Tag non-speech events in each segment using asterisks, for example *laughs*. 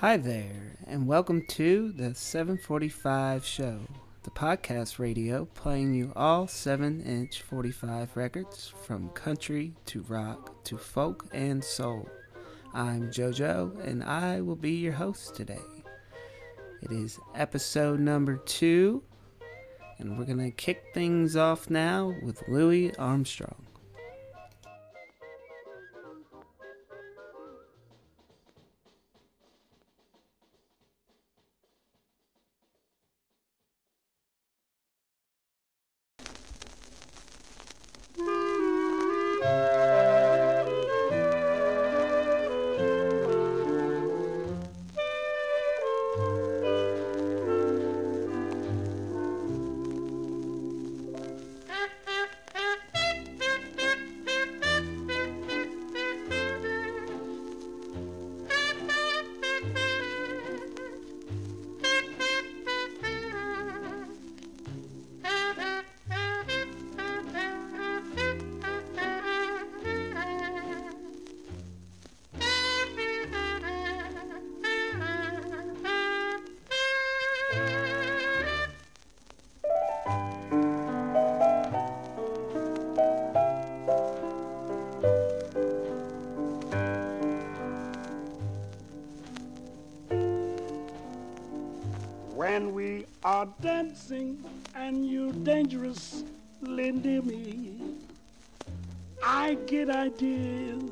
Hi there, and welcome to the 745 show, the podcast radio playing you all 7 inch 45 records from country to rock to folk and soul. I'm JoJo, and I will be your host today. It is episode number two, and we're going to kick things off now with Louis Armstrong. Are dancing and you dangerous, Lindy me, I get ideas.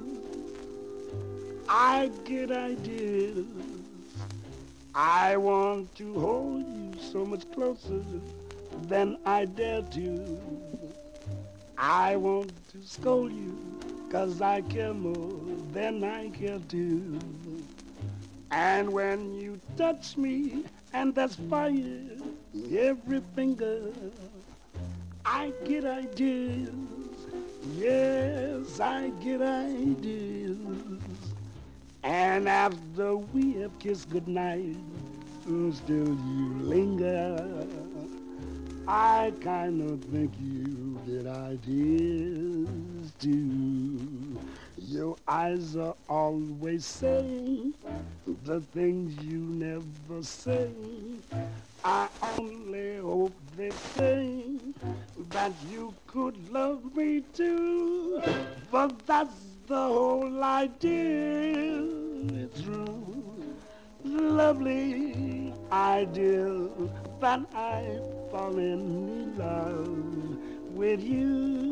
I get ideas. I want to hold you so much closer than I dare to. I want to scold you cause I care more than I care to. And when you touch me, and that's fire every finger, I get ideas. Yes, I get ideas. And after we have kissed goodnight, mm, still you linger. I kind of think you get ideas too. Your eyes are always saying the things you never say. I only hope they think that you could love me too. But that's the whole idea. It's true, lovely idea that I fall in love with you.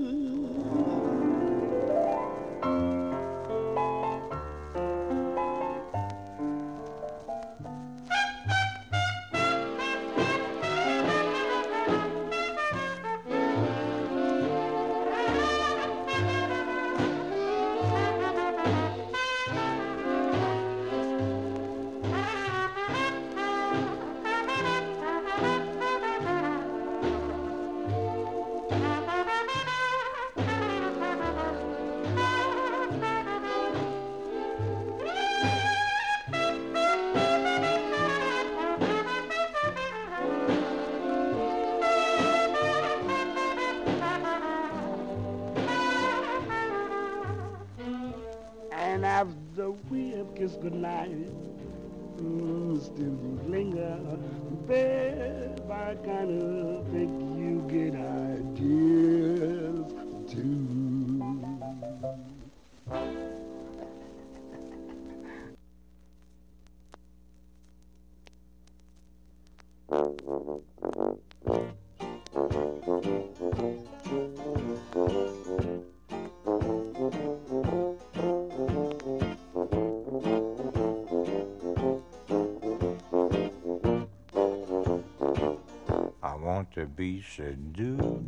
Be seduced.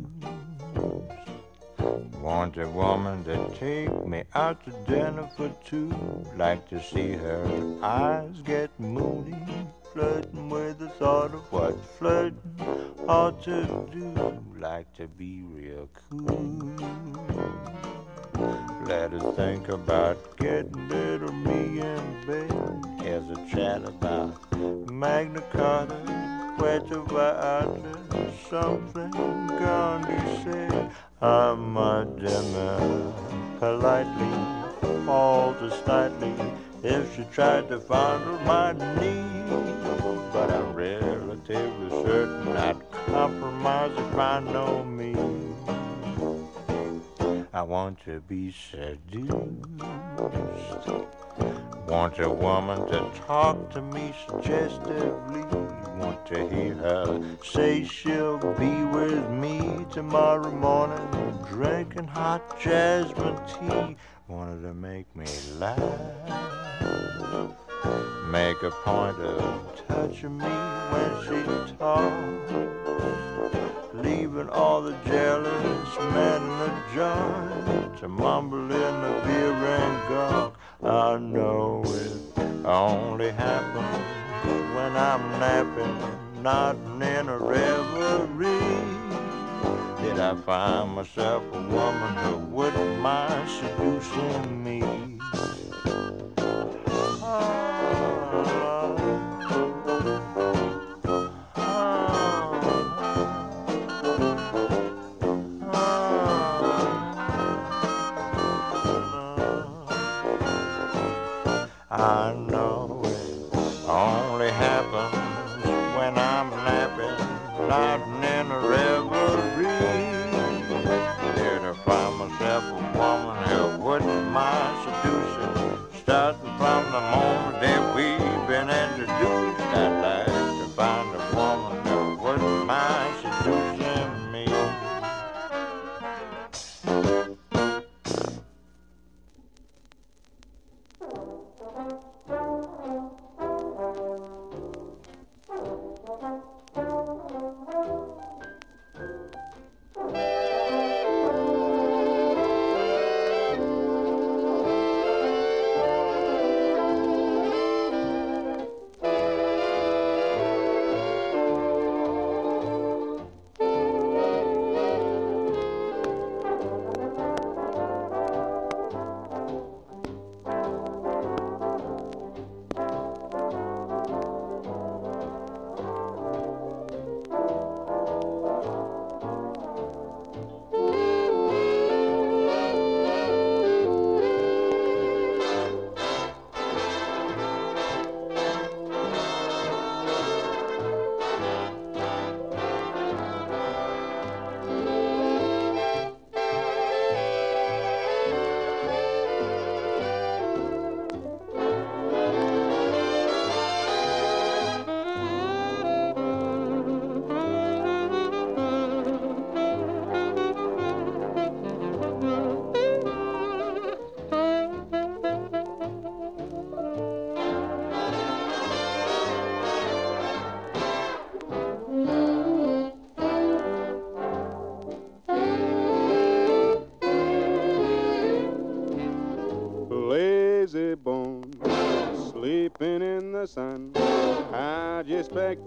Want a woman to take me out to dinner for two. Like to see her eyes get moody. Flirting with the thought of what flirting ought to do. Like to be real cool. Let us think about getting little me in bed. Here's a chat about Magna Carta, Puerto Vallarta, something Gandhi said. I'm a dimmer, politely, all too slightly, if she tried to fondle my knee. But I'm relatively certain I'd compromise if I know me. I want to be seduced. Want a woman to talk to me suggestively. Want to hear her say she'll be with me tomorrow morning, drinking hot jasmine tea. Wanted to make me laugh. Make a point of touching me when she talks. Leaving all the jealous men in the joint to mumble in the beer and gunk. I know it only happens when I'm napping, nodding in a reverie. Did I find myself a woman who wouldn't mind seducing me? I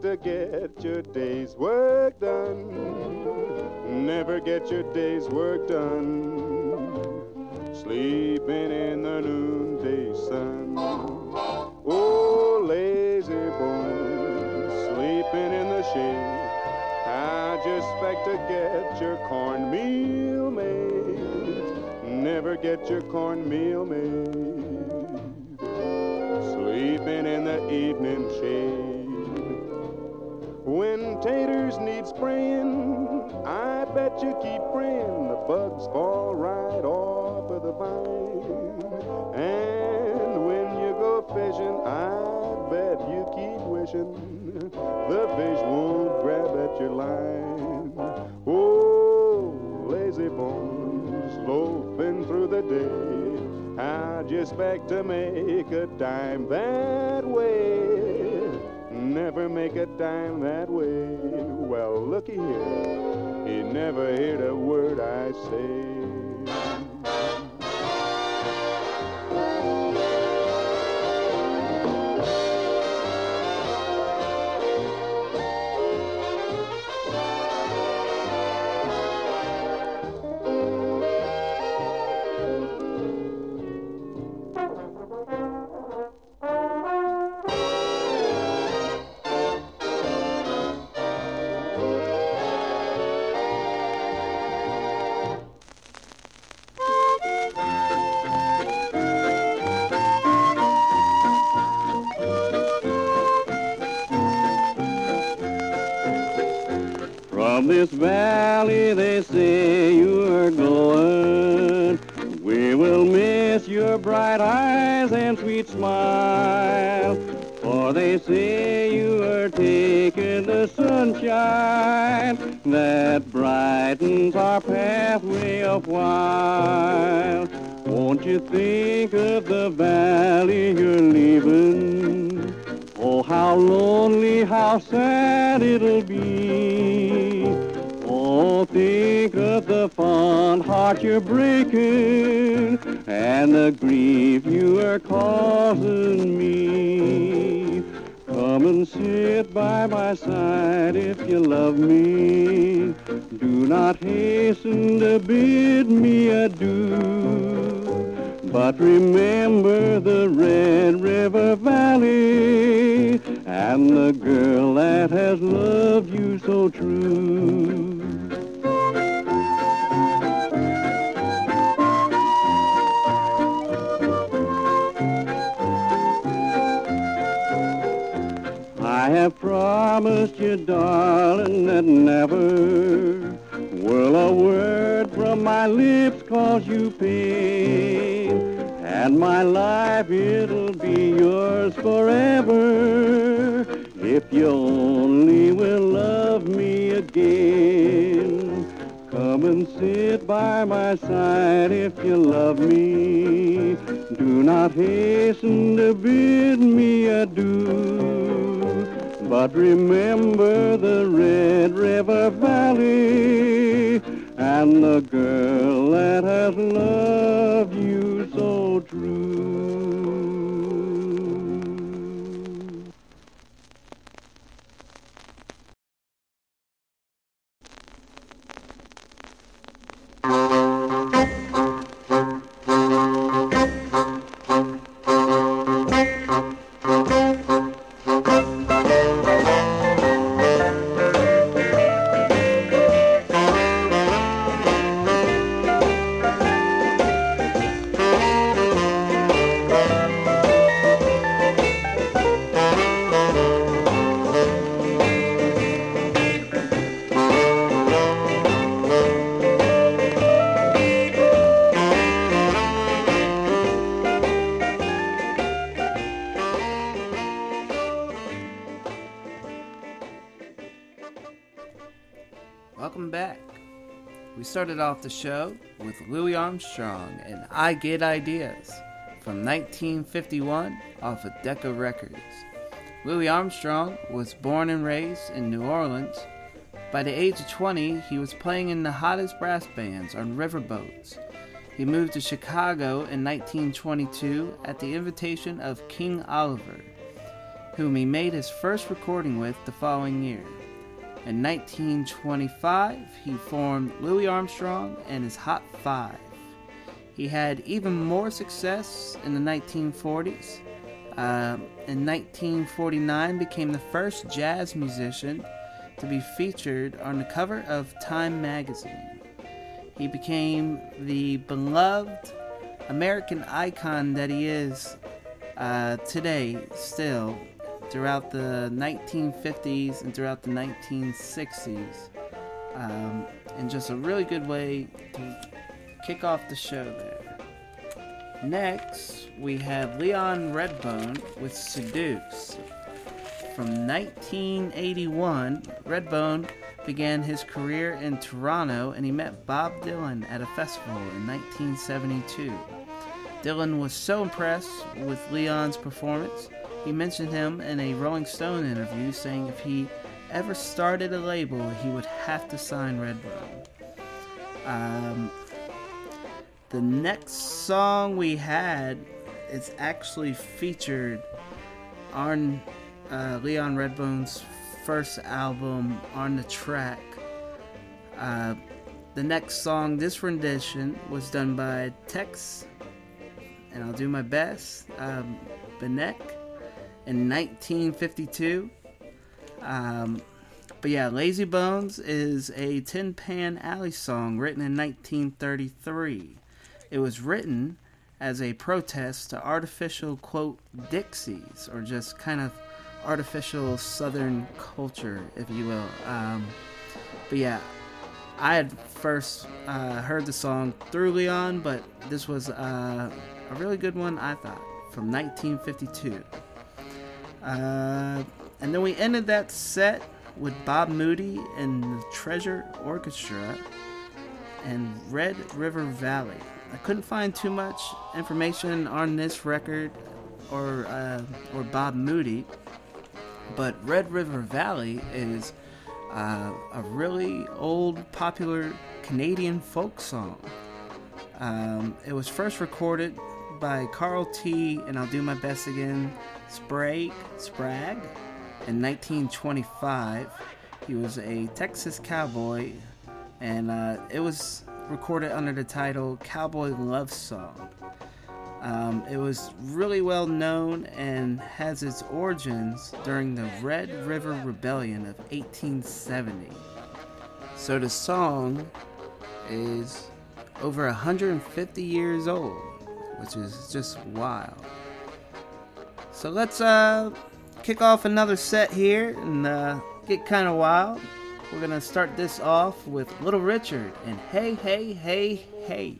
to get your day's work done? Never get your day's work done. Sleeping in the noonday sun. Oh, lazy bone, sleeping in the shade. How'd you expect to get your cornmeal made? Never get your cornmeal made. You keep praying the bugs fall right off of the vine. And when you go fishing, I bet you keep wishing the fish won't grab at your line. Oh, lazy bones loafing through the day. How'd you expect to make a dime that way? Never make a dime that way. Well, looky here. He never heard a word I say. This valley they say you're going. We will miss your bright eyes and sweet smile. For they say you are taking the sunshine that brightens our pathway a while. Won't you think of the valley you're leaving? Oh, how lonely, how sad it'll be. Heart you're breaking and the grief you are causing me. Come and sit by my side if you love me. Do not hasten to bid me adieu. But remember the Red lips cause you pain. And my life, it'll be yours forever if you only will love me again. Come and sit by my side if you love me. Do not hasten to bid me adieu. But remember the Red River Valley and the girl that has loved you so show with Louis Armstrong and I Get Ideas from 1951 off of Decca Records. Louis Armstrong was born and raised in New Orleans. By the age of 20, he was playing in the hottest brass bands on riverboats. He moved to Chicago in 1922 at the invitation of King Oliver, whom he made his first recording with the following year. In 1925, he formed Louis Armstrong and his Hot Five. He had even more success in the 1940s. Uh, in 1949, became the first jazz musician to be featured on the cover of Time magazine. He became the beloved American icon that he is uh, today, still throughout the 1950s and throughout the 1960s. Um, and just a really good way to kick off the show there. Next, we have Leon Redbone with Seduce. From 1981, Redbone began his career in Toronto and he met Bob Dylan at a festival in 1972. Dylan was so impressed with Leon's performance, he mentioned him in a Rolling Stone interview, saying if he ever started a label, he would have to sign Redbone. Um, the next song we had is actually featured on uh, Leon Redbone's first album on the track. Uh, the next song, this rendition, was done by Tex, and I'll do my best, um, Benek, in 1952. Um, but yeah, Lazy Bones is a Tin Pan Alley song written in 1933. It was written as a protest to artificial, quote, Dixies, or just kind of artificial Southern culture, if you will. Um, But yeah, I had first uh, heard the song through Leon, but this was uh, a really good one, I thought, from 1952. Uh, and then we ended that set with Bob Moody and the Treasure Orchestra and Red River Valley. I couldn't find too much information on this record or uh, or Bob Moody, but Red River Valley is uh, a really old, popular Canadian folk song. Um, it was first recorded by Carl T. and I'll do my best again, Sprague, Spragg, in 1925. He was a Texas cowboy, and uh, it was recorded under the title Cowboy Love Song. Um, it was really well known and has its origins during the Red River Rebellion of 1870. So the song is over 150 years old, which is just wild. So let's uh, kick off another set here and uh, get kind of wild. We're gonna start this off with Little Richard and Hey Hey Hey Hey.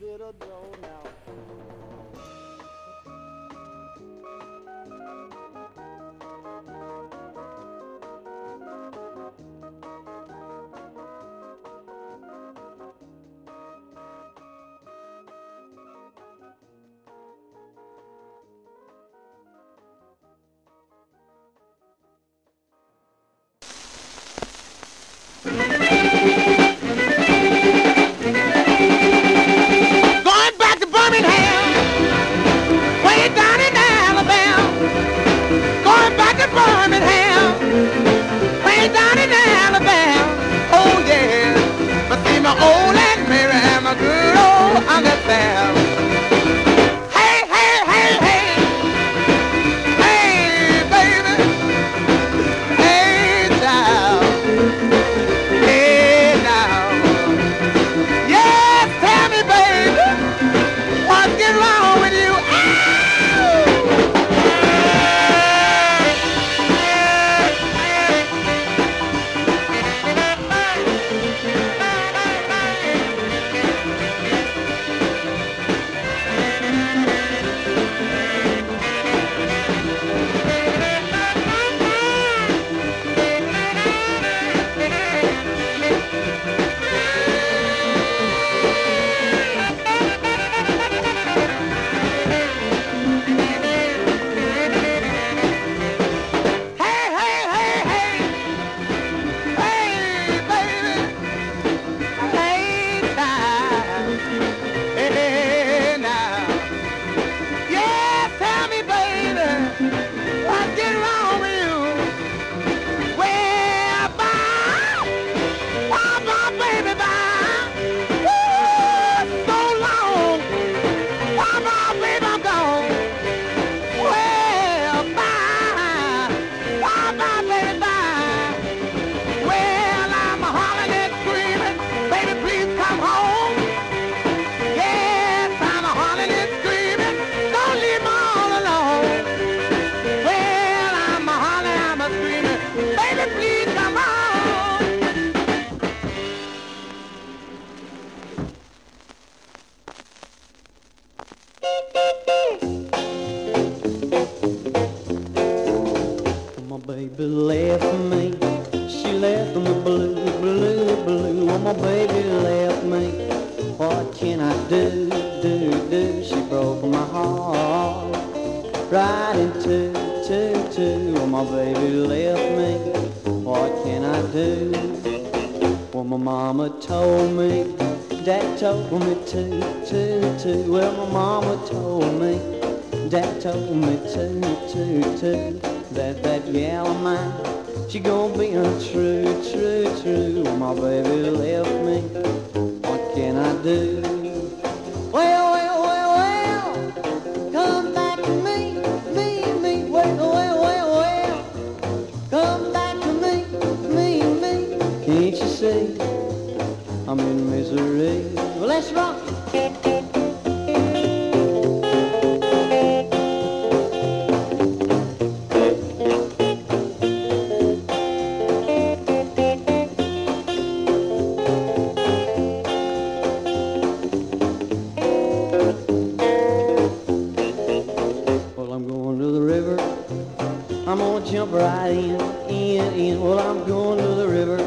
Jump right in, in, in. Well, I'm going to the river.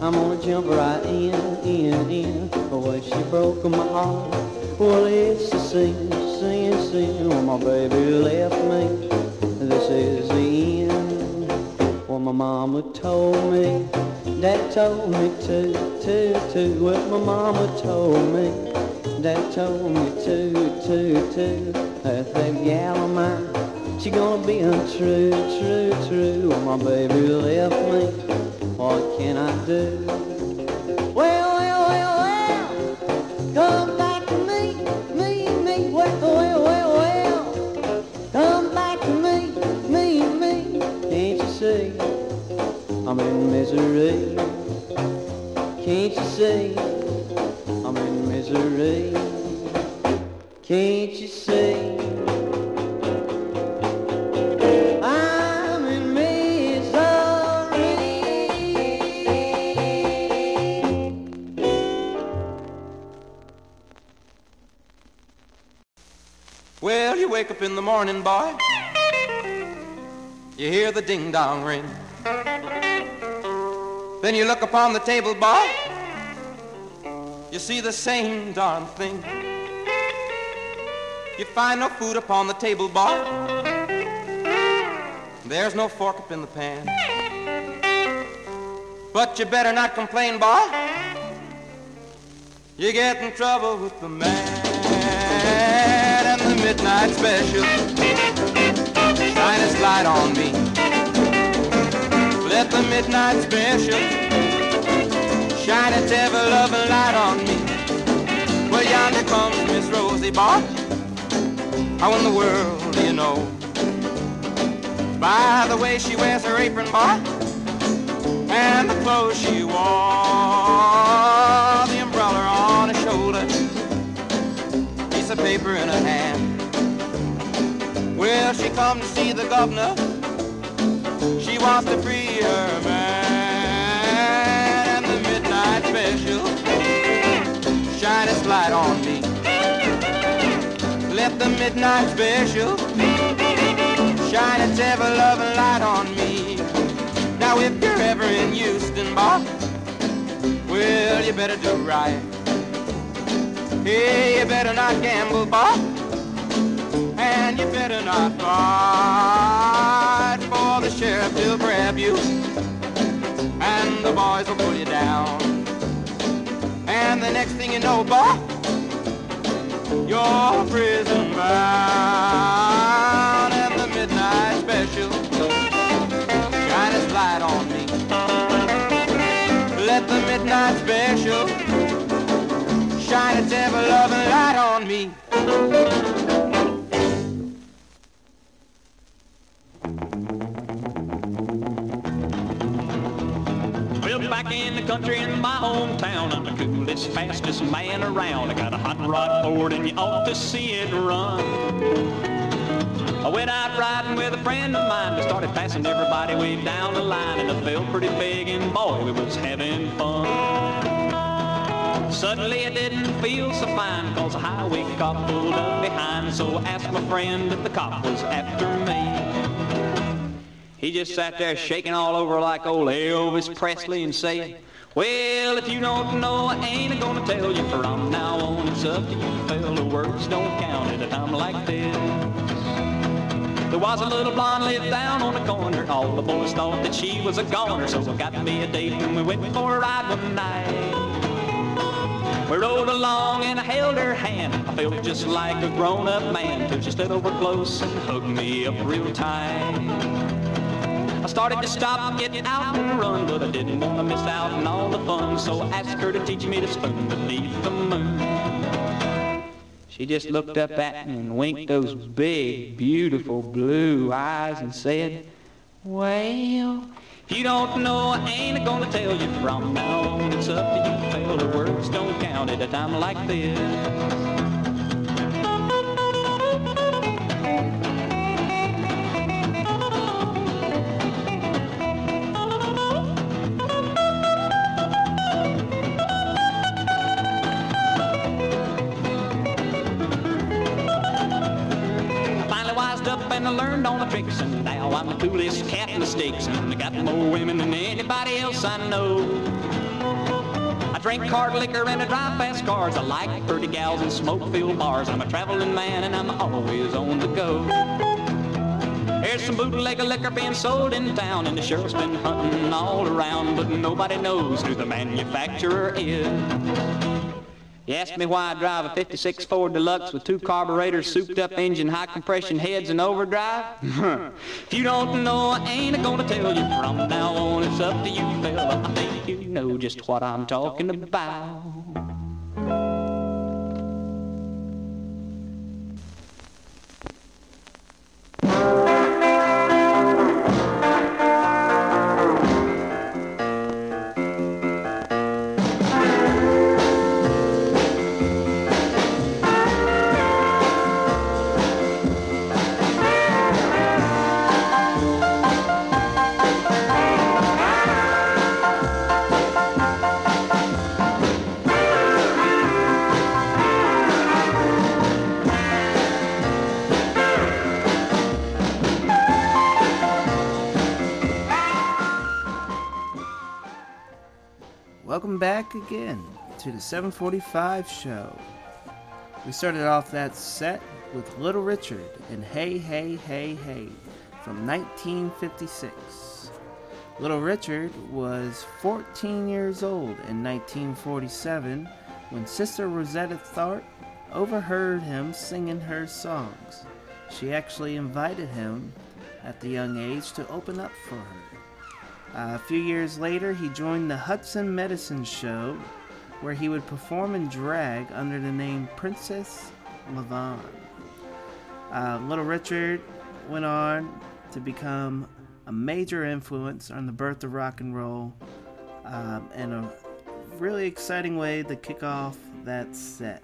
I'm gonna jump right in, in, in. Well, she broke my heart. Well, it's a sin, sin, sin. Well, my baby left me. This is the end. Well, my mama told me, Dad told me to, to, to. Well, my mama told me, Dad told me to, to, to. That that gal of mine, she gonna be untrue, true, true. Well, my baby left me. What can I do? Well, well, well, well. Come back to me, me, me. Well, well, well, well. Come back to me, me, me. Can't you see? I'm in misery. Can't you see? I'm in misery. Can't morning, boy. You hear the ding dong ring. Then you look upon the table, boy. You see the same darn thing. You find no food upon the table, boy. There's no fork up in the pan. But you better not complain, boy. You get in trouble with the man midnight special. Shine its light on me. Let the midnight special shine its ever-loving light on me. Well, yonder comes Miss Rosie, boy. How in the world do you know? By the way she wears her apron, boy, and the clothes she wore, the umbrella on her shoulder, piece of paper in her hand. Well, she come to see the governor. She wants to free her man, and the midnight special shine its light on me. Let the midnight special shine its ever-loving light on me. Now, if you're ever in Houston, boss, well, you better do right. Hey, you better not gamble, and you better not fight for the sheriff. He'll grab you, and the boys will pull you down. And the next thing you know, boss, you're prison bound, and the midnight special shine its light on me. Let the midnight special shine its ever-loving light on me. In the country in my hometown, I'm the coolest, fastest man around. I got a hot rod Ford and you ought to see it run. I went out riding with a friend of mine. We started passing everybody way down the line and I felt pretty big and boy, we was having fun. Suddenly I didn't feel so fine cause a highway cop pulled up behind. So I asked my friend if the cop was after me. He just sat there shaking all over like old Elvis Presley and saying, Well, if you don't know, I ain't gonna tell you from now on. It's up to you, fella. Words don't count at a time like this. There was a little blonde lived down on the corner. All the boys thought that she was a goner, so I got me a date and we went for a ride one night. We rode along and I held her hand. I felt just like a grown-up man till she stood over close and hugged me up real tight. Started to stop, get out and run, but I didn't want to miss out on all the fun, so I asked her to teach me to spoon beneath the moon. She just looked up at me and winked those big, beautiful blue eyes and said, Well, if you don't know, I ain't gonna tell you from now on. It's up to you, fella. Words don't count at a time like this. I'm cat and I got more women than anybody else I know. I drink hard liquor and I drive fast cars. I like pretty gals and smoke-filled bars. I'm a traveling man and I'm always on the go. There's some bootleg liquor being sold in town, and the sheriff's been hunting all around, but nobody knows who the manufacturer is. You ask me why I drive a 56 Ford Deluxe with two carburetors, souped up engine, high compression heads, and overdrive? *laughs* if you don't know, I ain't gonna tell you. From now on, it's up to you, fella. I think you know just what I'm talking about. Welcome back again to the 745 show. We started off that set with Little Richard and Hey Hey Hey Hey from 1956. Little Richard was 14 years old in 1947 when Sister Rosetta Tharpe overheard him singing her songs. She actually invited him at the young age to open up for her. A few years later, he joined the Hudson Medicine Show, where he would perform in drag under the name Princess LaVonne. Uh, Little Richard went on to become a major influence on the birth of rock and roll, um, and a really exciting way to kick off that set.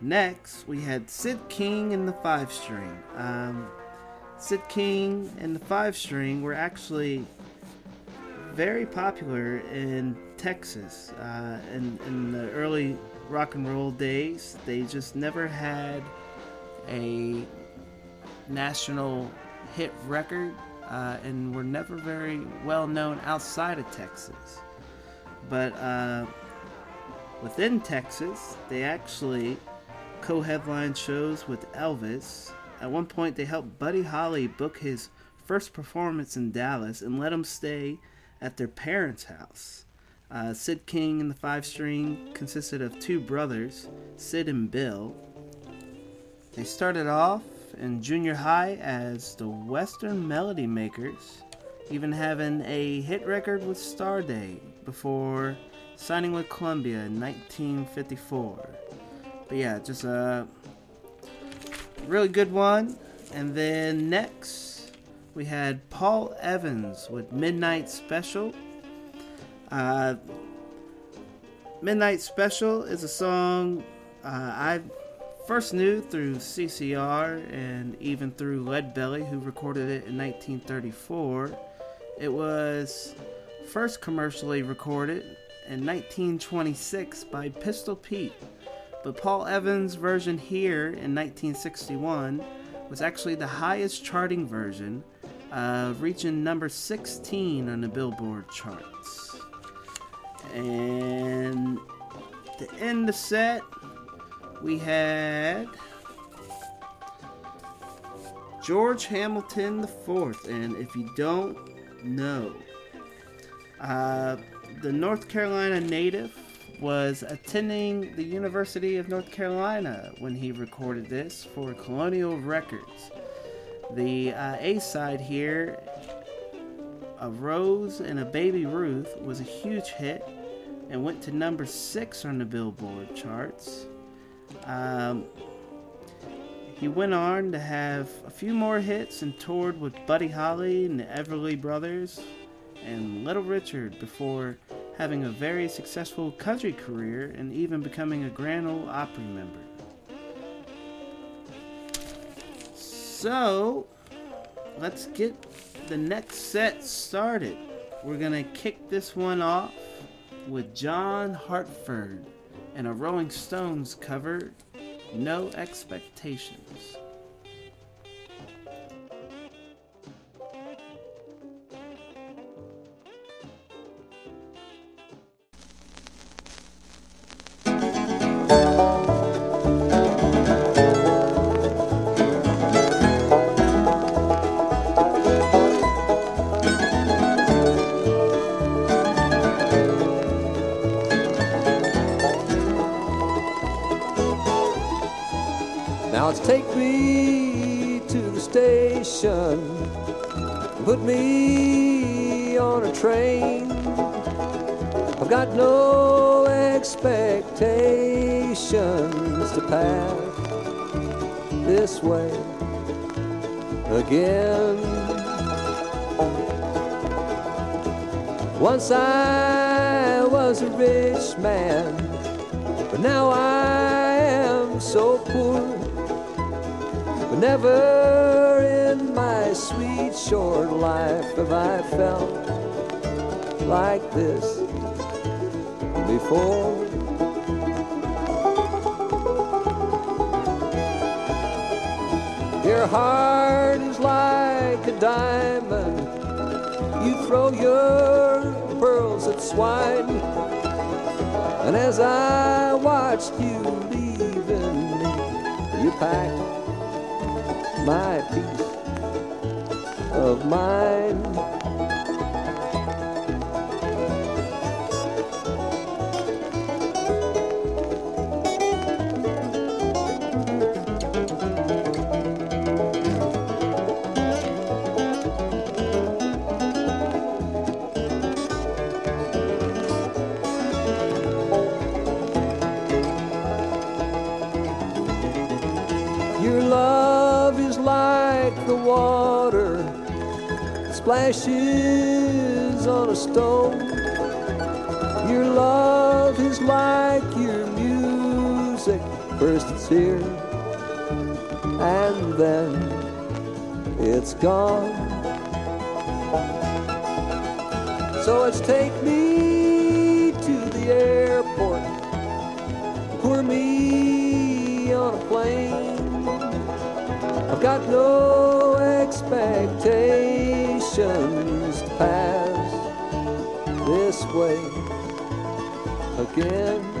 Next, we had Sid King and the Five String. Um, Sid King and the Five String were actually very popular in Texas uh, in, in the early rock and roll days. They just never had a national hit record uh, and were never very well known outside of Texas. But uh, within Texas, they actually co headlined shows with Elvis. At one point, they helped Buddy Holly book his first performance in Dallas and let him stay at their parents' house. Uh, Sid King and the Five String consisted of two brothers, Sid and Bill. They started off in junior high as the Western Melody Makers, even having a hit record with Starday before signing with Columbia in 1954. But yeah, just a really good one. And then next, we had Paul Evans with Midnight Special. Uh, Midnight Special is a song uh, I first knew through CCR and even through Lead Belly, who recorded it in 1934. It was first commercially recorded in 1926 by Pistol Pete, but Paul Evans' version here in 1961 was actually the highest charting version, uh, reaching number 16 on the Billboard charts. And to end the set, we had George Hamilton IV. And if you don't know, uh, the North Carolina native was attending the University of North Carolina when he recorded this for Colonial Records. The uh, A side here, A Rose and a Baby Ruth, was a huge hit and went to number six on the Billboard charts. Um, he went on to have a few more hits and toured with Buddy Holly and the Everly Brothers and Little Richard before having a very successful country career and even becoming a Grand Ole Opry member. So, let's get the next set started. We're gonna kick this one off with John Hartford and a Rolling Stones cover, No Expectations. On a train. I've got no expectations to pass this way again. Once I was a rich man, but now I am so poor. But never in my sweet short life have I felt like this before. Your heart is like a diamond. You throw your pearls at swine. And as I watched you leaving you packed of mind. Splashes on a stone. Your love is like your music. First it's here, and then it's gone. So it's take me to the airport, pour me on a plane. I've got no expectations this way again.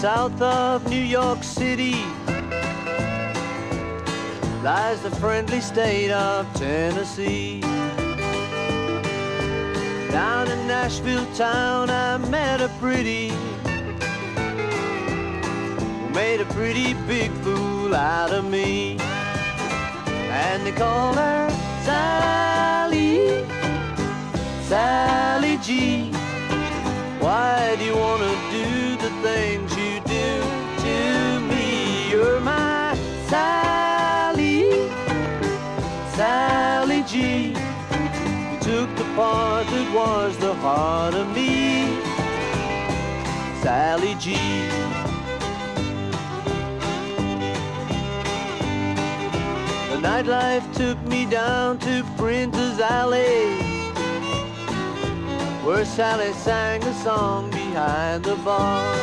South of New York City lies the friendly state of Tennessee. Down in Nashville town, I met a pretty made a pretty big fool out of me. And they call her Sally, Sally G. Why do you wanna do the things took the part that was the heart of me, Sally G. The nightlife took me down to Printer's Alley where Sally sang a song behind the bar.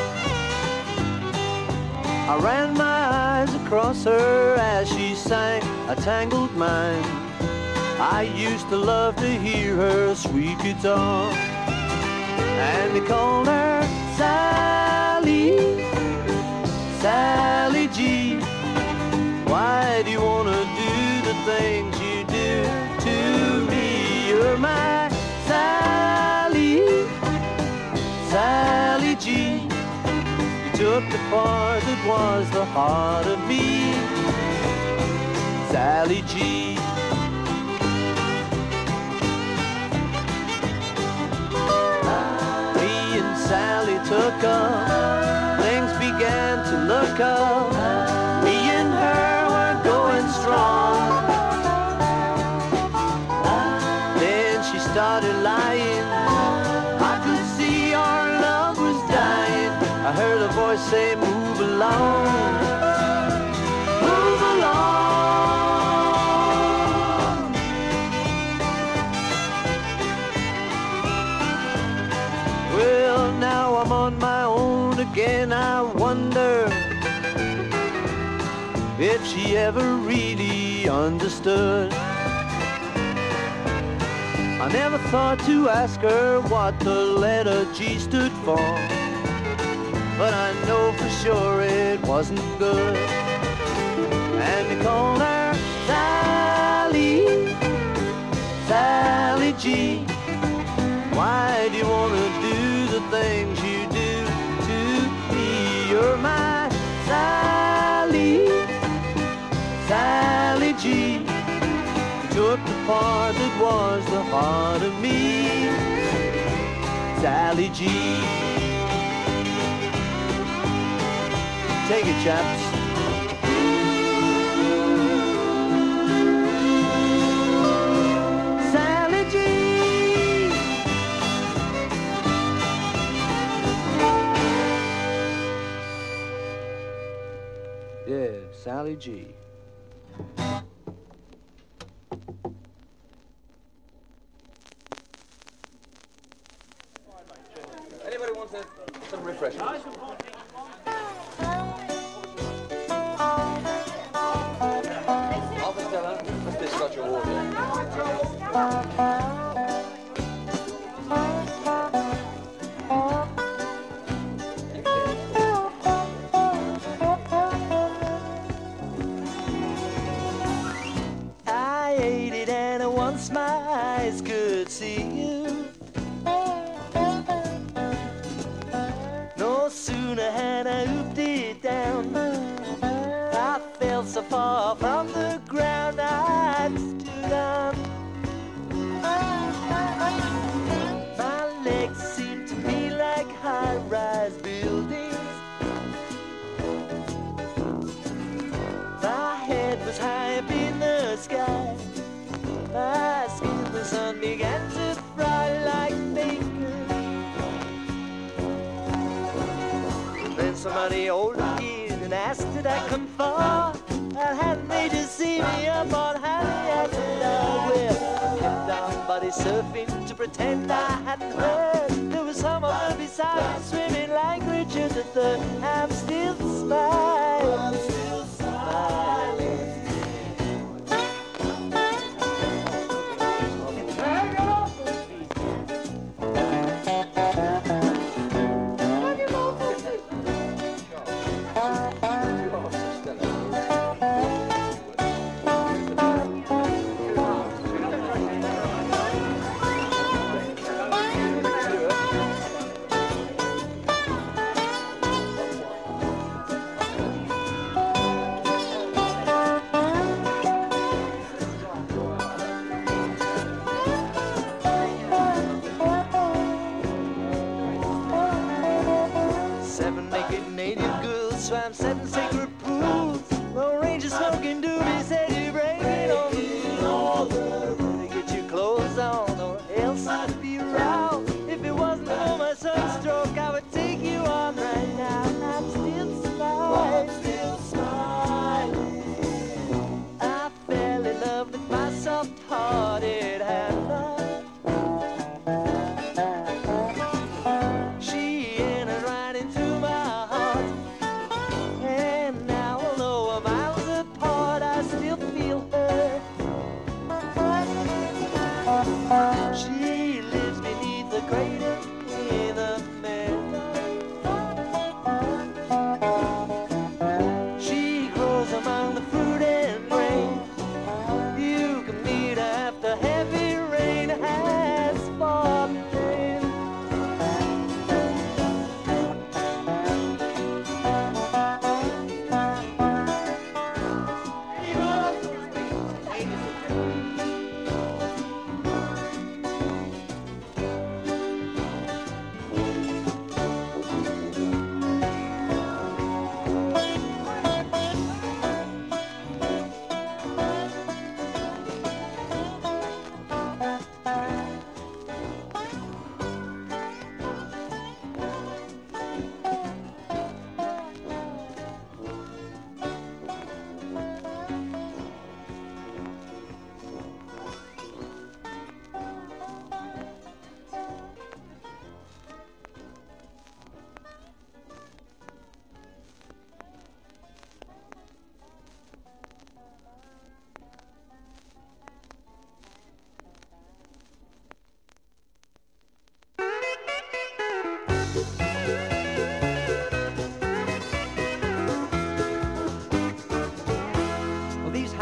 I ran my eyes across her as she sang a tangled mind. I used to love to hear her sweet guitar. And they called her Sally, Sally G. Why do you wanna do the things you do to me? You're my Sally, Sally G. You took the part that was the heart of me, Sally G. took things began to look up. Ever really understood. I never thought to ask her what the letter G stood for. But I know for sure it wasn't good. And they called her Sally, Sally G. Why do you wanna do the things you do to me? You're my Sally G. Took the part that was the heart of me, Sally G. Take it, chaps. Sally G. Yeah, Sally G.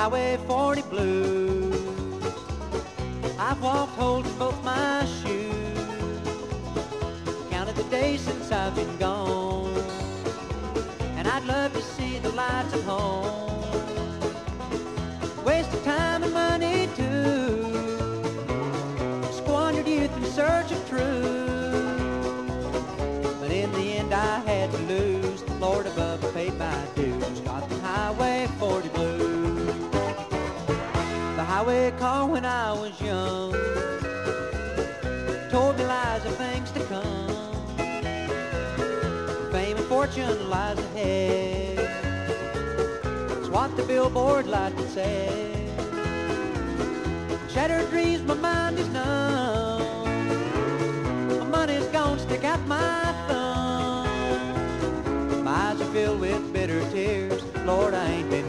Highway 40 blues. I've walked holding both my shoes. Counted the days since I've been gone. And I'd love to see the lights at home. Wasted time and money too. Squandered youth in search of truth. But in the end I had to lose. The Lord above paid my dues. Got the Highway 40 blues. Highway car when I was young told me lies of things to come. Fame and fortune lies ahead. It's what the billboard would say. Shattered dreams, my mind is numb. My money's gone, stick out my thumb. My eyes are filled with bitter tears. Lord, I ain't been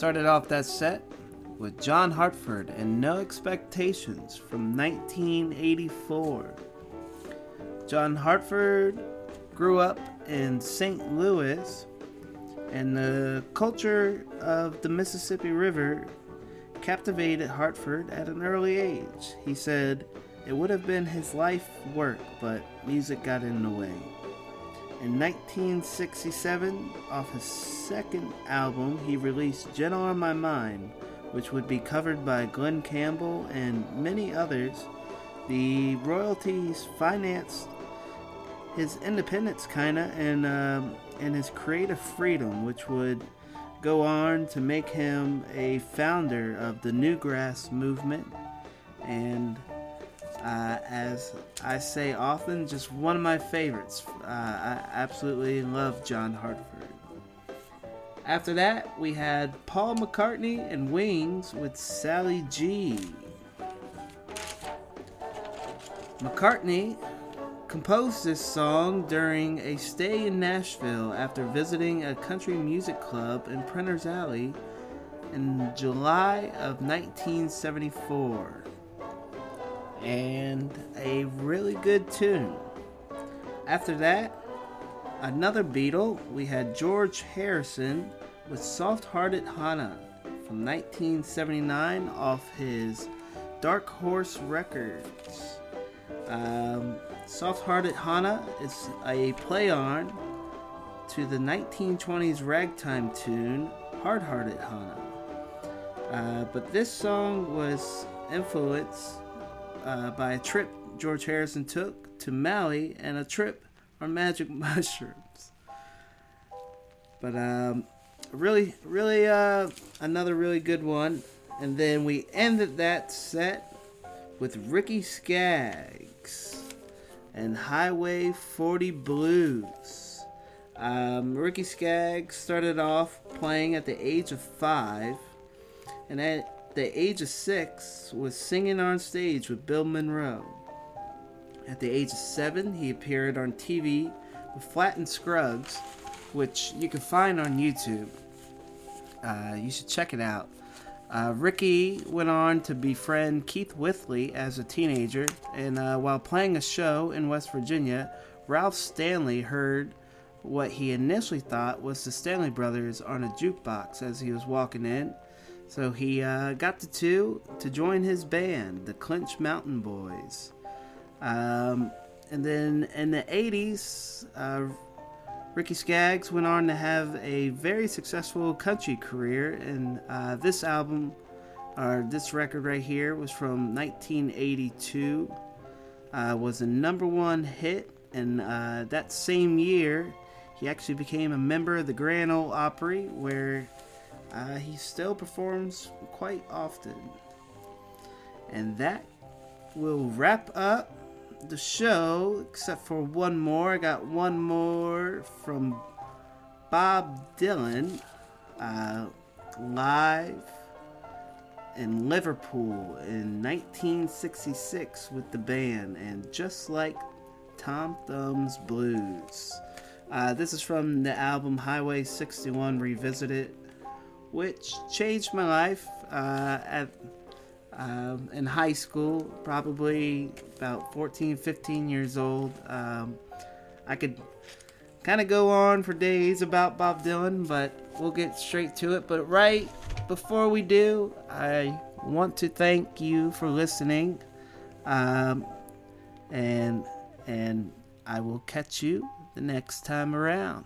started off that set with John Hartford and No Expectations from 1984. John Hartford grew up in St. Louis, and the culture of the Mississippi River captivated Hartford at an early age. He said it would have been his life work, but music got in the way. In 1967, off his second album, he released Gentle on My Mind, which would be covered by Glen Campbell and many others. The royalties financed his independence, kinda, and um, and his creative freedom, which would go on to make him a founder of the Newgrass movement, and uh, as I say often, just one of my favorites. Uh, I absolutely love John Hartford. After that, we had Paul McCartney and Wings with Sally G. McCartney composed this song during a stay in Nashville after visiting a country music club in Printer's Alley in July of 1974 and a really good tune. After that, another Beatle, we had George Harrison with Soft Hearted Hana from 1979 off his Dark Horse Records. Um, Soft Hearted Hana is a play on to the 1920s ragtime tune Hard Hearted Hannah. Uh, but this song was influenced uh, by a trip George Harrison took to Maui and a trip on magic *laughs* mushrooms. But um, really, really, uh, another really good one. And then we ended that set with Ricky Skaggs and Highway 40 Blues. Um, Ricky Skaggs started off playing at the age of five, and at the age of six was singing on stage with Bill Monroe. At the age of seven, he appeared on TV with Flatt and Scruggs, which you can find on YouTube. Uh, you should check it out. Uh, Ricky went on to befriend Keith Whitley as a teenager, and uh, while playing a show in West Virginia, Ralph Stanley heard what he initially thought was the Stanley Brothers on a jukebox as he was walking in. So he uh, got the two to join his band, the Clinch Mountain Boys. Um, and then in the 80s, uh, Ricky Skaggs went on to have a very successful country career, and uh, this album, or this record right here, was from 1982. Uh, was a number one hit, and uh, that same year, he actually became a member of the Grand Ole Opry, where uh, he still performs quite often. And that will wrap up the show, except for one more. I got one more from Bob Dylan uh, live in Liverpool in 1966 with the band, and just like Tom Thumb's Blues. Uh, this is from the album Highway 61 Revisited, which changed my life uh, at um, in high school, probably about 14, 15 years old. Um, I could kind of go on for days about Bob Dylan, but we'll get straight to it. But right before we do, I want to thank you for listening, um, and and I will catch you the next time around.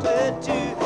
Careful to